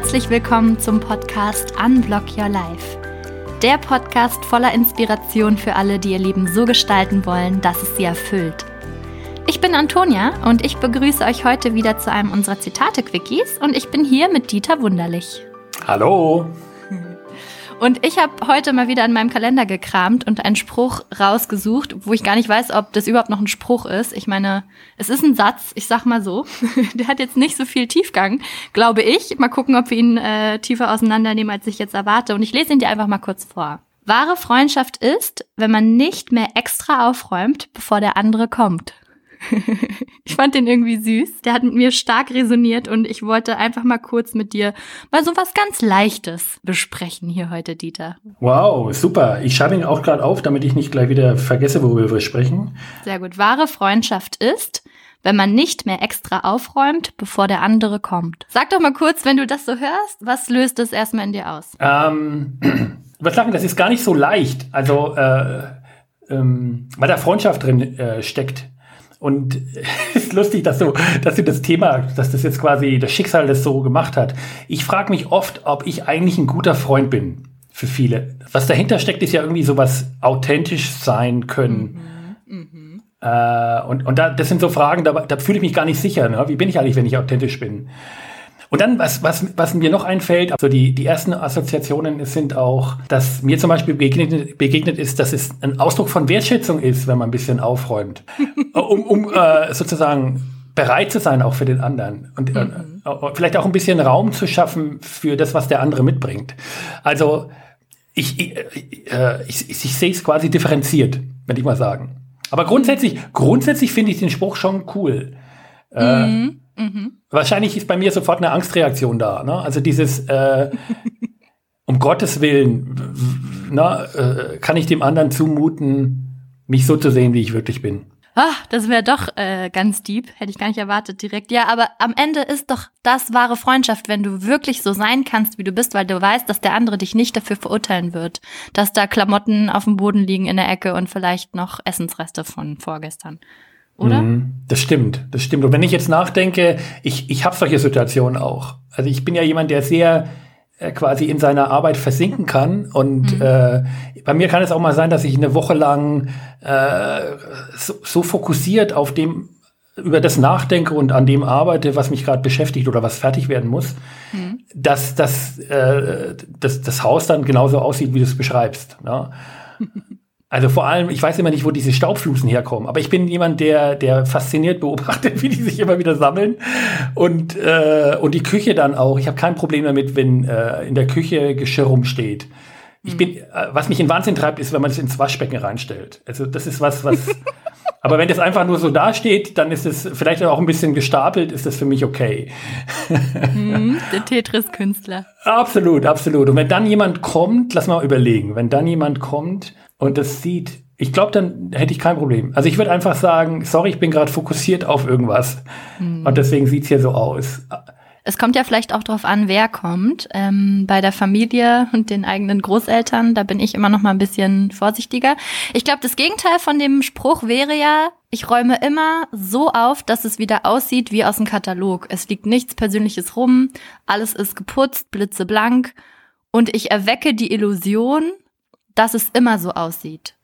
Herzlich willkommen zum Podcast Unblock Your Life. Der Podcast voller Inspiration für alle, die ihr Leben so gestalten wollen, dass es sie erfüllt. Ich bin Antonia und ich begrüße euch heute wieder zu einem unserer Zitate-Quickies und ich bin hier mit Dieter Wunderlich. Hallo! Und ich habe heute mal wieder in meinem Kalender gekramt und einen Spruch rausgesucht, wo ich gar nicht weiß, ob das überhaupt noch ein Spruch ist. Ich meine, es ist ein Satz, ich sag mal so. Der hat jetzt nicht so viel Tiefgang, glaube ich. Mal gucken, ob wir ihn äh, tiefer auseinandernehmen, als ich jetzt erwarte. Und ich lese ihn dir einfach mal kurz vor. Wahre Freundschaft ist, wenn man nicht mehr extra aufräumt, bevor der andere kommt. ich fand den irgendwie süß. Der hat mit mir stark resoniert und ich wollte einfach mal kurz mit dir mal so was ganz Leichtes besprechen hier heute, Dieter. Wow, super. Ich schreibe ihn auch gerade auf, damit ich nicht gleich wieder vergesse, worüber wir sprechen. Sehr gut. Wahre Freundschaft ist, wenn man nicht mehr extra aufräumt, bevor der andere kommt. Sag doch mal kurz, wenn du das so hörst, was löst das erstmal in dir aus? Ähm, würde sagen, das ist gar nicht so leicht. Also, äh, ähm, weil da Freundschaft drin äh, steckt. Und es ist lustig, dass du, dass du das Thema, dass das jetzt quasi das Schicksal das so gemacht hat. Ich frage mich oft, ob ich eigentlich ein guter Freund bin für viele. Was dahinter steckt, ist ja irgendwie sowas authentisch sein können. Mhm, mh. äh, und und da, das sind so Fragen, da, da fühle ich mich gar nicht sicher. Ne? Wie bin ich eigentlich, wenn ich authentisch bin? Und dann, was, was, was mir noch einfällt, also die, die ersten Assoziationen sind auch, dass mir zum Beispiel begegnet, begegnet ist, dass es ein Ausdruck von Wertschätzung ist, wenn man ein bisschen aufräumt. um um äh, sozusagen bereit zu sein auch für den anderen und äh, mhm. äh, vielleicht auch ein bisschen Raum zu schaffen für das, was der andere mitbringt. Also ich, ich, äh, ich, ich, ich sehe es quasi differenziert, würde ich mal sagen. Aber grundsätzlich, grundsätzlich finde ich den Spruch schon cool. Äh, mhm. Mhm. Wahrscheinlich ist bei mir sofort eine Angstreaktion da. Ne? Also dieses, äh, um Gottes Willen, na, äh, kann ich dem anderen zumuten, mich so zu sehen, wie ich wirklich bin. Ach, das wäre doch äh, ganz deep. Hätte ich gar nicht erwartet direkt. Ja, aber am Ende ist doch das wahre Freundschaft, wenn du wirklich so sein kannst, wie du bist, weil du weißt, dass der andere dich nicht dafür verurteilen wird, dass da Klamotten auf dem Boden liegen in der Ecke und vielleicht noch Essensreste von vorgestern oder? Mhm, das stimmt, das stimmt. Und wenn ich jetzt nachdenke, ich, ich habe solche Situationen auch. Also ich bin ja jemand, der sehr äh, quasi in seiner Arbeit versinken kann. Und mhm. äh, bei mir kann es auch mal sein, dass ich eine Woche lang äh, so, so fokussiert auf dem über das nachdenke und an dem arbeite, was mich gerade beschäftigt oder was fertig werden muss, mhm. dass, dass, äh, dass das Haus dann genauso aussieht, wie du es beschreibst. Ne? Also vor allem, ich weiß immer nicht, wo diese Staubflusen herkommen, aber ich bin jemand, der, der fasziniert beobachtet, wie die sich immer wieder sammeln. Und, äh, und die Küche dann auch. Ich habe kein Problem damit, wenn äh, in der Küche Geschirr rumsteht. Ich bin, äh, was mich in Wahnsinn treibt, ist, wenn man es ins Waschbecken reinstellt. Also das ist was, was. aber wenn das einfach nur so dasteht, dann ist es vielleicht auch ein bisschen gestapelt, ist das für mich okay. Mhm, der Tetris-Künstler. Absolut, absolut. Und wenn dann jemand kommt, lass mal überlegen, wenn dann jemand kommt und das sieht, ich glaube, dann hätte ich kein Problem. Also ich würde einfach sagen, sorry, ich bin gerade fokussiert auf irgendwas. Hm. Und deswegen sieht's hier so aus. Es kommt ja vielleicht auch darauf an, wer kommt. Ähm, bei der Familie und den eigenen Großeltern, da bin ich immer noch mal ein bisschen vorsichtiger. Ich glaube, das Gegenteil von dem Spruch wäre ja, ich räume immer so auf, dass es wieder aussieht wie aus dem Katalog. Es liegt nichts Persönliches rum, alles ist geputzt, blitzeblank und ich erwecke die Illusion, dass es immer so aussieht.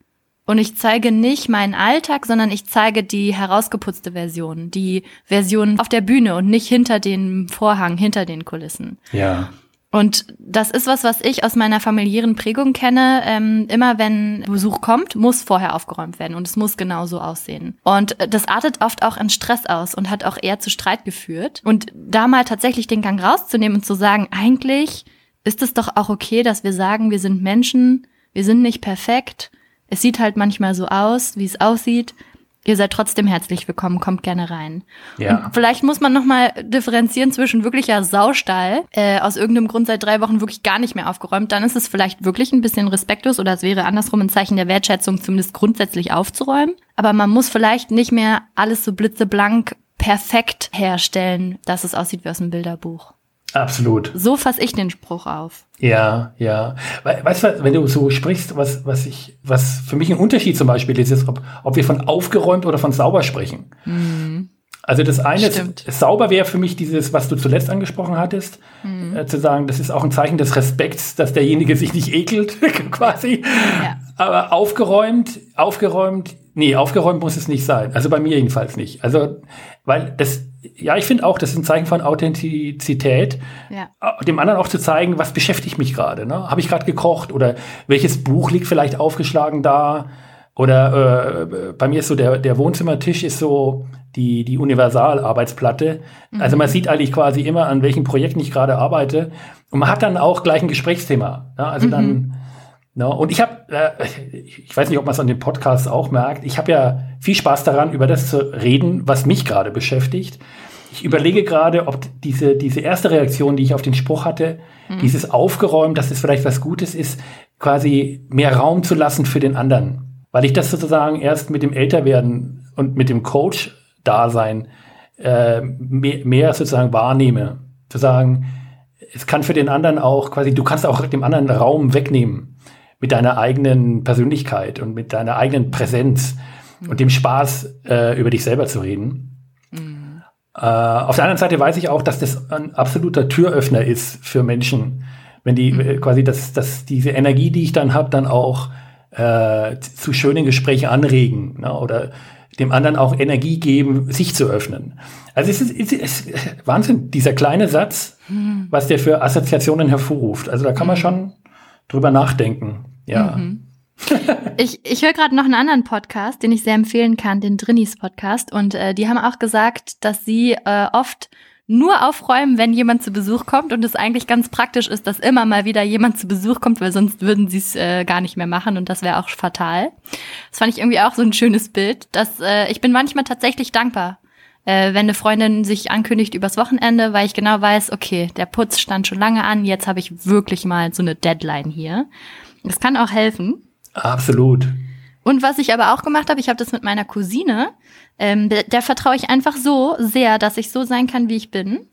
Und ich zeige nicht meinen Alltag, sondern ich zeige die herausgeputzte Version, die Version auf der Bühne und nicht hinter dem Vorhang, hinter den Kulissen. Ja. Und das ist was, was ich aus meiner familiären Prägung kenne. Ähm, immer wenn Besuch kommt, muss vorher aufgeräumt werden und es muss genauso aussehen. Und das artet oft auch in Stress aus und hat auch eher zu Streit geführt. Und da mal tatsächlich den Gang rauszunehmen und zu sagen, eigentlich ist es doch auch okay, dass wir sagen, wir sind Menschen, wir sind nicht perfekt. Es sieht halt manchmal so aus, wie es aussieht. Ihr seid trotzdem herzlich willkommen, kommt gerne rein. Ja. Und vielleicht muss man nochmal differenzieren zwischen wirklicher Saustall, äh, aus irgendeinem Grund seit drei Wochen wirklich gar nicht mehr aufgeräumt. Dann ist es vielleicht wirklich ein bisschen respektlos oder es wäre andersrum ein Zeichen der Wertschätzung, zumindest grundsätzlich aufzuräumen. Aber man muss vielleicht nicht mehr alles so blitzeblank perfekt herstellen, dass es aussieht wie aus einem Bilderbuch. Absolut. So fasse ich den Spruch auf. Ja, ja. Weißt du, wenn du so sprichst, was, was ich, was für mich ein Unterschied zum Beispiel ist, ist ob, ob wir von aufgeräumt oder von sauber sprechen. Mhm. Also das eine ist, sauber wäre für mich dieses, was du zuletzt angesprochen hattest, mhm. äh, zu sagen, das ist auch ein Zeichen des Respekts, dass derjenige sich nicht ekelt, quasi. Ja. Aber aufgeräumt, aufgeräumt, nee, aufgeräumt muss es nicht sein. Also bei mir jedenfalls nicht. Also, weil das, ja, ich finde auch, das ist ein Zeichen von Authentizität, ja. Äh, dem anderen auch zu zeigen, was beschäftigt mich gerade. Ne? Habe ich gerade gekocht oder welches Buch liegt vielleicht aufgeschlagen da? Oder äh, bei mir ist so der, der Wohnzimmertisch ist so die, die Universalarbeitsplatte. Mhm. Also man sieht eigentlich quasi immer, an welchem Projekt ich gerade arbeite. Und man hat dann auch gleich ein Gesprächsthema. Ne? Also mhm. dann, no, und ich habe, äh, ich weiß nicht, ob man es an dem Podcast auch merkt, ich habe ja viel Spaß daran, über das zu reden, was mich gerade beschäftigt. Ich überlege gerade, ob diese, diese erste Reaktion, die ich auf den Spruch hatte, mhm. dieses aufgeräumt, dass es vielleicht was Gutes ist, quasi mehr Raum zu lassen für den anderen weil ich das sozusagen erst mit dem Älterwerden und mit dem Coach-Dasein äh, mehr, mehr sozusagen wahrnehme. Zu sagen, es kann für den anderen auch quasi, du kannst auch dem anderen Raum wegnehmen mit deiner eigenen Persönlichkeit und mit deiner eigenen Präsenz mhm. und dem Spaß, äh, über dich selber zu reden. Mhm. Äh, auf der anderen Seite weiß ich auch, dass das ein absoluter Türöffner ist für Menschen, wenn die mhm. Äh, quasi, dass, dass diese Energie, die ich dann habe, dann auch äh, zu schönen Gesprächen anregen ne, oder dem anderen auch Energie geben, sich zu öffnen. Also es ist, es ist Wahnsinn, dieser kleine Satz, mhm. was der für Assoziationen hervorruft. Also da kann man hm. schon drüber nachdenken. Ja. Mhm. ich ich höre gerade noch einen anderen Podcast, den ich sehr empfehlen kann, den Drinnies Podcast. Und äh, die haben auch gesagt, dass sie äh, oft nur aufräumen, wenn jemand zu Besuch kommt und es eigentlich ganz praktisch ist, dass immer mal wieder jemand zu Besuch kommt, weil sonst würden sie es äh, gar nicht mehr machen und das wäre auch fatal. Das fand ich irgendwie auch so ein schönes Bild, dass äh, ich bin manchmal tatsächlich dankbar, äh, wenn eine Freundin sich ankündigt übers Wochenende, weil ich genau weiß, okay, der Putz stand schon lange an, jetzt habe ich wirklich mal so eine Deadline hier. Das kann auch helfen. Absolut. Und was ich aber auch gemacht habe, ich habe das mit meiner Cousine, ähm, der, der vertraue ich einfach so sehr, dass ich so sein kann, wie ich bin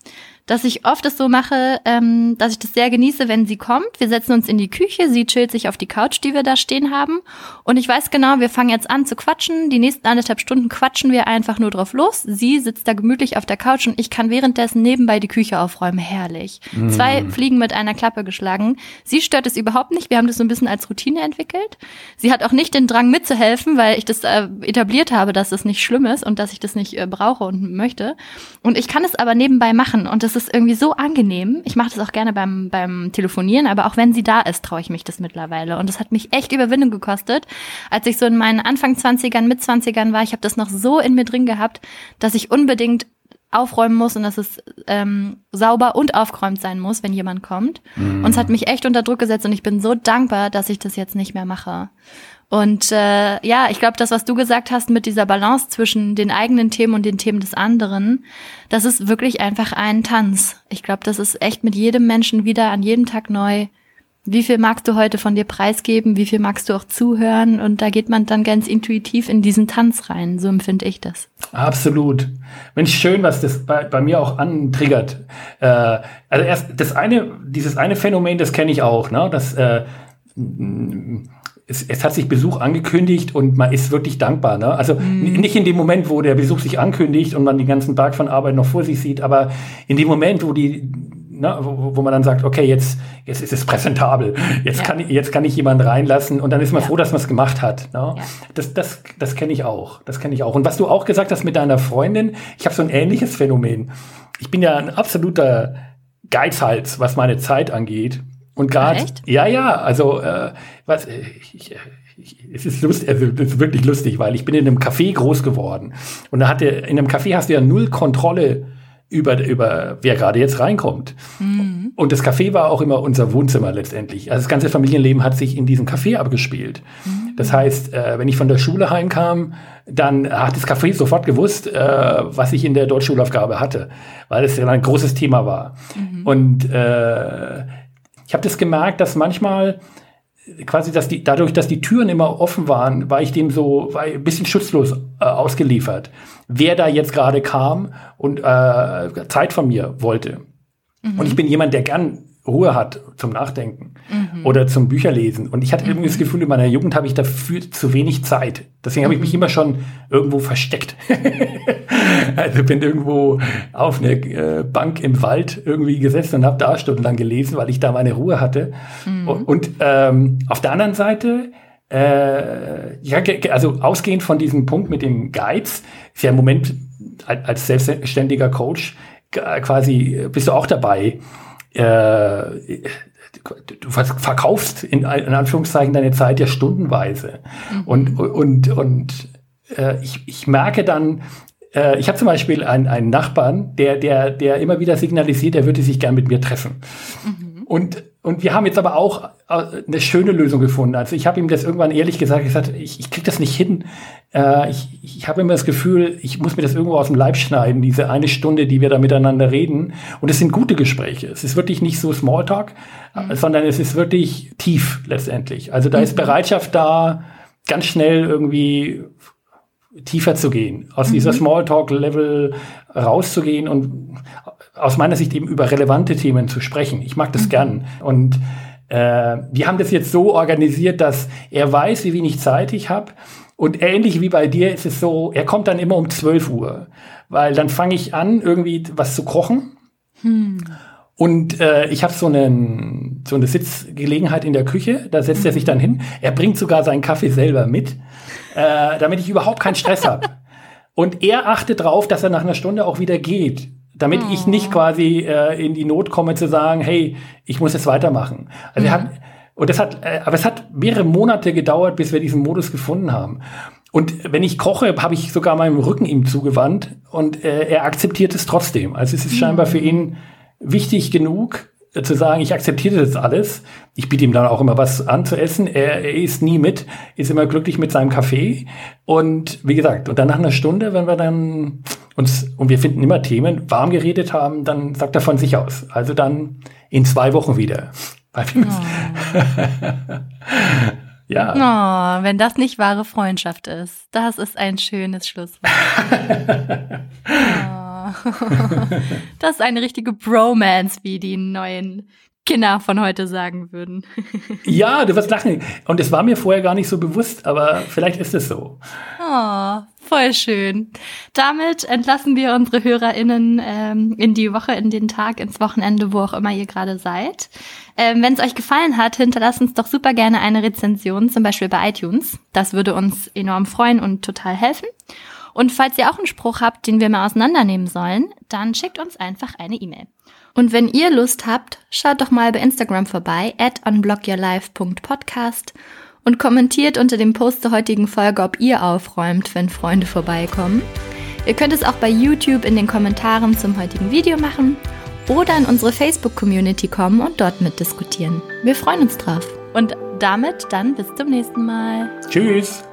dass ich oft es so mache, ähm, dass ich das sehr genieße, wenn sie kommt. Wir setzen uns in die Küche, sie chillt sich auf die Couch, die wir da stehen haben. Und ich weiß genau, wir fangen jetzt an zu quatschen. Die nächsten anderthalb Stunden quatschen wir einfach nur drauf los. Sie sitzt da gemütlich auf der Couch und ich kann währenddessen nebenbei die Küche aufräumen. Herrlich. Mm. Zwei Fliegen mit einer Klappe geschlagen. Sie stört es überhaupt nicht. Wir haben das so ein bisschen als Routine entwickelt. Sie hat auch nicht den Drang mitzuhelfen, weil ich das äh, etabliert habe, dass es das nicht schlimm ist und dass ich das nicht äh, brauche und möchte. Und ich kann es aber nebenbei machen und das das ist irgendwie so angenehm. Ich mache das auch gerne beim, beim Telefonieren, aber auch wenn sie da ist, traue ich mich das mittlerweile. Und das hat mich echt Überwindung gekostet. Als ich so in meinen Anfang 20ern, mit 20ern war, ich habe das noch so in mir drin gehabt, dass ich unbedingt aufräumen muss und dass es ähm, sauber und aufgeräumt sein muss, wenn jemand kommt. Mm. Und es hat mich echt unter Druck gesetzt und ich bin so dankbar, dass ich das jetzt nicht mehr mache. Und äh, ja, ich glaube, das, was du gesagt hast mit dieser Balance zwischen den eigenen Themen und den Themen des anderen, das ist wirklich einfach ein Tanz. Ich glaube, das ist echt mit jedem Menschen wieder an jedem Tag neu. Wie viel magst du heute von dir preisgeben? Wie viel magst du auch zuhören? Und da geht man dann ganz intuitiv in diesen Tanz rein. So empfinde ich das. Absolut. Mensch, schön, was das bei, bei mir auch antriggert. Äh, also erst das eine, dieses eine Phänomen, das kenne ich auch, ne? Das äh, es, es, hat sich Besuch angekündigt und man ist wirklich dankbar. Ne? Also mm. nicht in dem Moment, wo der Besuch sich ankündigt und man den ganzen Berg von Arbeit noch vor sich sieht, aber in dem Moment, wo die Ne, wo, wo man dann sagt, okay, jetzt, jetzt ist es präsentabel, jetzt, ja. kann, ich, jetzt kann ich jemanden reinlassen und dann ist man ja. froh, dass man es gemacht hat. Ne? Ja. Das, das, das kenne ich auch. Das kenne ich auch. Und was du auch gesagt hast mit deiner Freundin, ich habe so ein ähnliches Phänomen. Ich bin ja ein absoluter Geizhals, was meine Zeit angeht. Und gerade, ja, ja, also äh, was, ich, ich, es ist lustig, also es ist wirklich lustig, weil ich bin in einem Café groß geworden und da hatte in einem Café hast du ja null Kontrolle über, über wer gerade jetzt reinkommt. Mhm. Und das Café war auch immer unser Wohnzimmer letztendlich. Also das ganze Familienleben hat sich in diesem Café abgespielt. Mhm. Das heißt, äh, wenn ich von der Schule heimkam, dann hat das Café sofort gewusst, äh, was ich in der Deutschschulaufgabe hatte, weil es ja ein großes Thema war. Mhm. Und äh, ich habe das gemerkt, dass manchmal quasi, dass die, dadurch, dass die Türen immer offen waren, war ich dem so war ein bisschen schutzlos äh, ausgeliefert. Wer da jetzt gerade kam und äh, Zeit von mir wollte. Mhm. Und ich bin jemand, der gern Ruhe hat zum Nachdenken. Mhm. mhm. oder zum Bücherlesen. Und ich hatte mhm. irgendwie das Gefühl, in meiner Jugend habe ich dafür zu wenig Zeit. Deswegen habe ich mich mhm. immer schon irgendwo versteckt. also bin irgendwo auf einer äh, Bank im Wald irgendwie gesessen und habe da stundenlang gelesen, weil ich da meine Ruhe hatte. Mhm. Und, und ähm, auf der anderen Seite äh, ja, also ausgehend von diesem Punkt mit dem Geiz, ist ja im Moment als selbstständiger Coach quasi, bist du auch dabei, äh, du verkaufst in, in, Anführungszeichen deine Zeit ja stundenweise. Mhm. Und, und, und äh, ich, ich merke dann, äh, ich habe zum Beispiel einen, einen Nachbarn, der, der, der immer wieder signalisiert, er würde sich gern mit mir treffen. Mhm. Und und wir haben jetzt aber auch äh, eine schöne Lösung gefunden. Also ich habe ihm das irgendwann ehrlich gesagt, gesagt ich, ich kriege das nicht hin. Äh, ich ich habe immer das Gefühl, ich muss mir das irgendwo aus dem Leib schneiden, diese eine Stunde, die wir da miteinander reden. Und es sind gute Gespräche. Es ist wirklich nicht so Smalltalk, mhm. sondern es ist wirklich tief letztendlich. Also da mhm. ist Bereitschaft da, ganz schnell irgendwie tiefer zu gehen, aus mhm. dieser Smalltalk-Level rauszugehen und aus meiner Sicht eben über relevante Themen zu sprechen. Ich mag das mhm. gern. Und äh, wir haben das jetzt so organisiert, dass er weiß, wie wenig Zeit ich habe. Und ähnlich wie bei dir ist es so, er kommt dann immer um 12 Uhr, weil dann fange ich an, irgendwie was zu kochen. Hm. Und äh, ich habe so, einen, so eine Sitzgelegenheit in der Küche, da setzt mhm. er sich dann hin. Er bringt sogar seinen Kaffee selber mit, äh, damit ich überhaupt keinen Stress habe. Und er achtet darauf, dass er nach einer Stunde auch wieder geht damit oh. ich nicht quasi äh, in die Not komme zu sagen, hey, ich muss jetzt weitermachen. Also mhm. hat, und das hat, äh, aber es hat mehrere Monate gedauert, bis wir diesen Modus gefunden haben. Und wenn ich koche, habe ich sogar meinen Rücken ihm zugewandt und äh, er akzeptiert es trotzdem. Also es ist mhm. scheinbar für ihn wichtig genug, äh, zu sagen, ich akzeptiere das alles. Ich biete ihm dann auch immer was an zu essen. Er, er isst nie mit, ist immer glücklich mit seinem Kaffee. Und wie gesagt, und dann nach einer Stunde, wenn wir dann uns, und wir finden immer Themen, warm geredet haben, dann sagt er von sich aus. Also dann in zwei Wochen wieder. Oh. ja. Oh, wenn das nicht wahre Freundschaft ist, das ist ein schönes Schlusswort. oh. Das ist eine richtige Bromance, wie die neuen Kinder von heute sagen würden. ja, du wirst lachen. Und es war mir vorher gar nicht so bewusst, aber vielleicht ist es so. Oh, voll schön. Damit entlassen wir unsere HörerInnen ähm, in die Woche, in den Tag, ins Wochenende, wo auch immer ihr gerade seid. Ähm, Wenn es euch gefallen hat, hinterlasst uns doch super gerne eine Rezension, zum Beispiel bei iTunes. Das würde uns enorm freuen und total helfen. Und falls ihr auch einen Spruch habt, den wir mal auseinandernehmen sollen, dann schickt uns einfach eine E-Mail. Und wenn ihr Lust habt, schaut doch mal bei Instagram vorbei, at unblockyourlife.podcast und kommentiert unter dem Post zur heutigen Folge, ob ihr aufräumt, wenn Freunde vorbeikommen. Ihr könnt es auch bei YouTube in den Kommentaren zum heutigen Video machen oder in unsere Facebook-Community kommen und dort mitdiskutieren. Wir freuen uns drauf. Und damit dann bis zum nächsten Mal. Tschüss.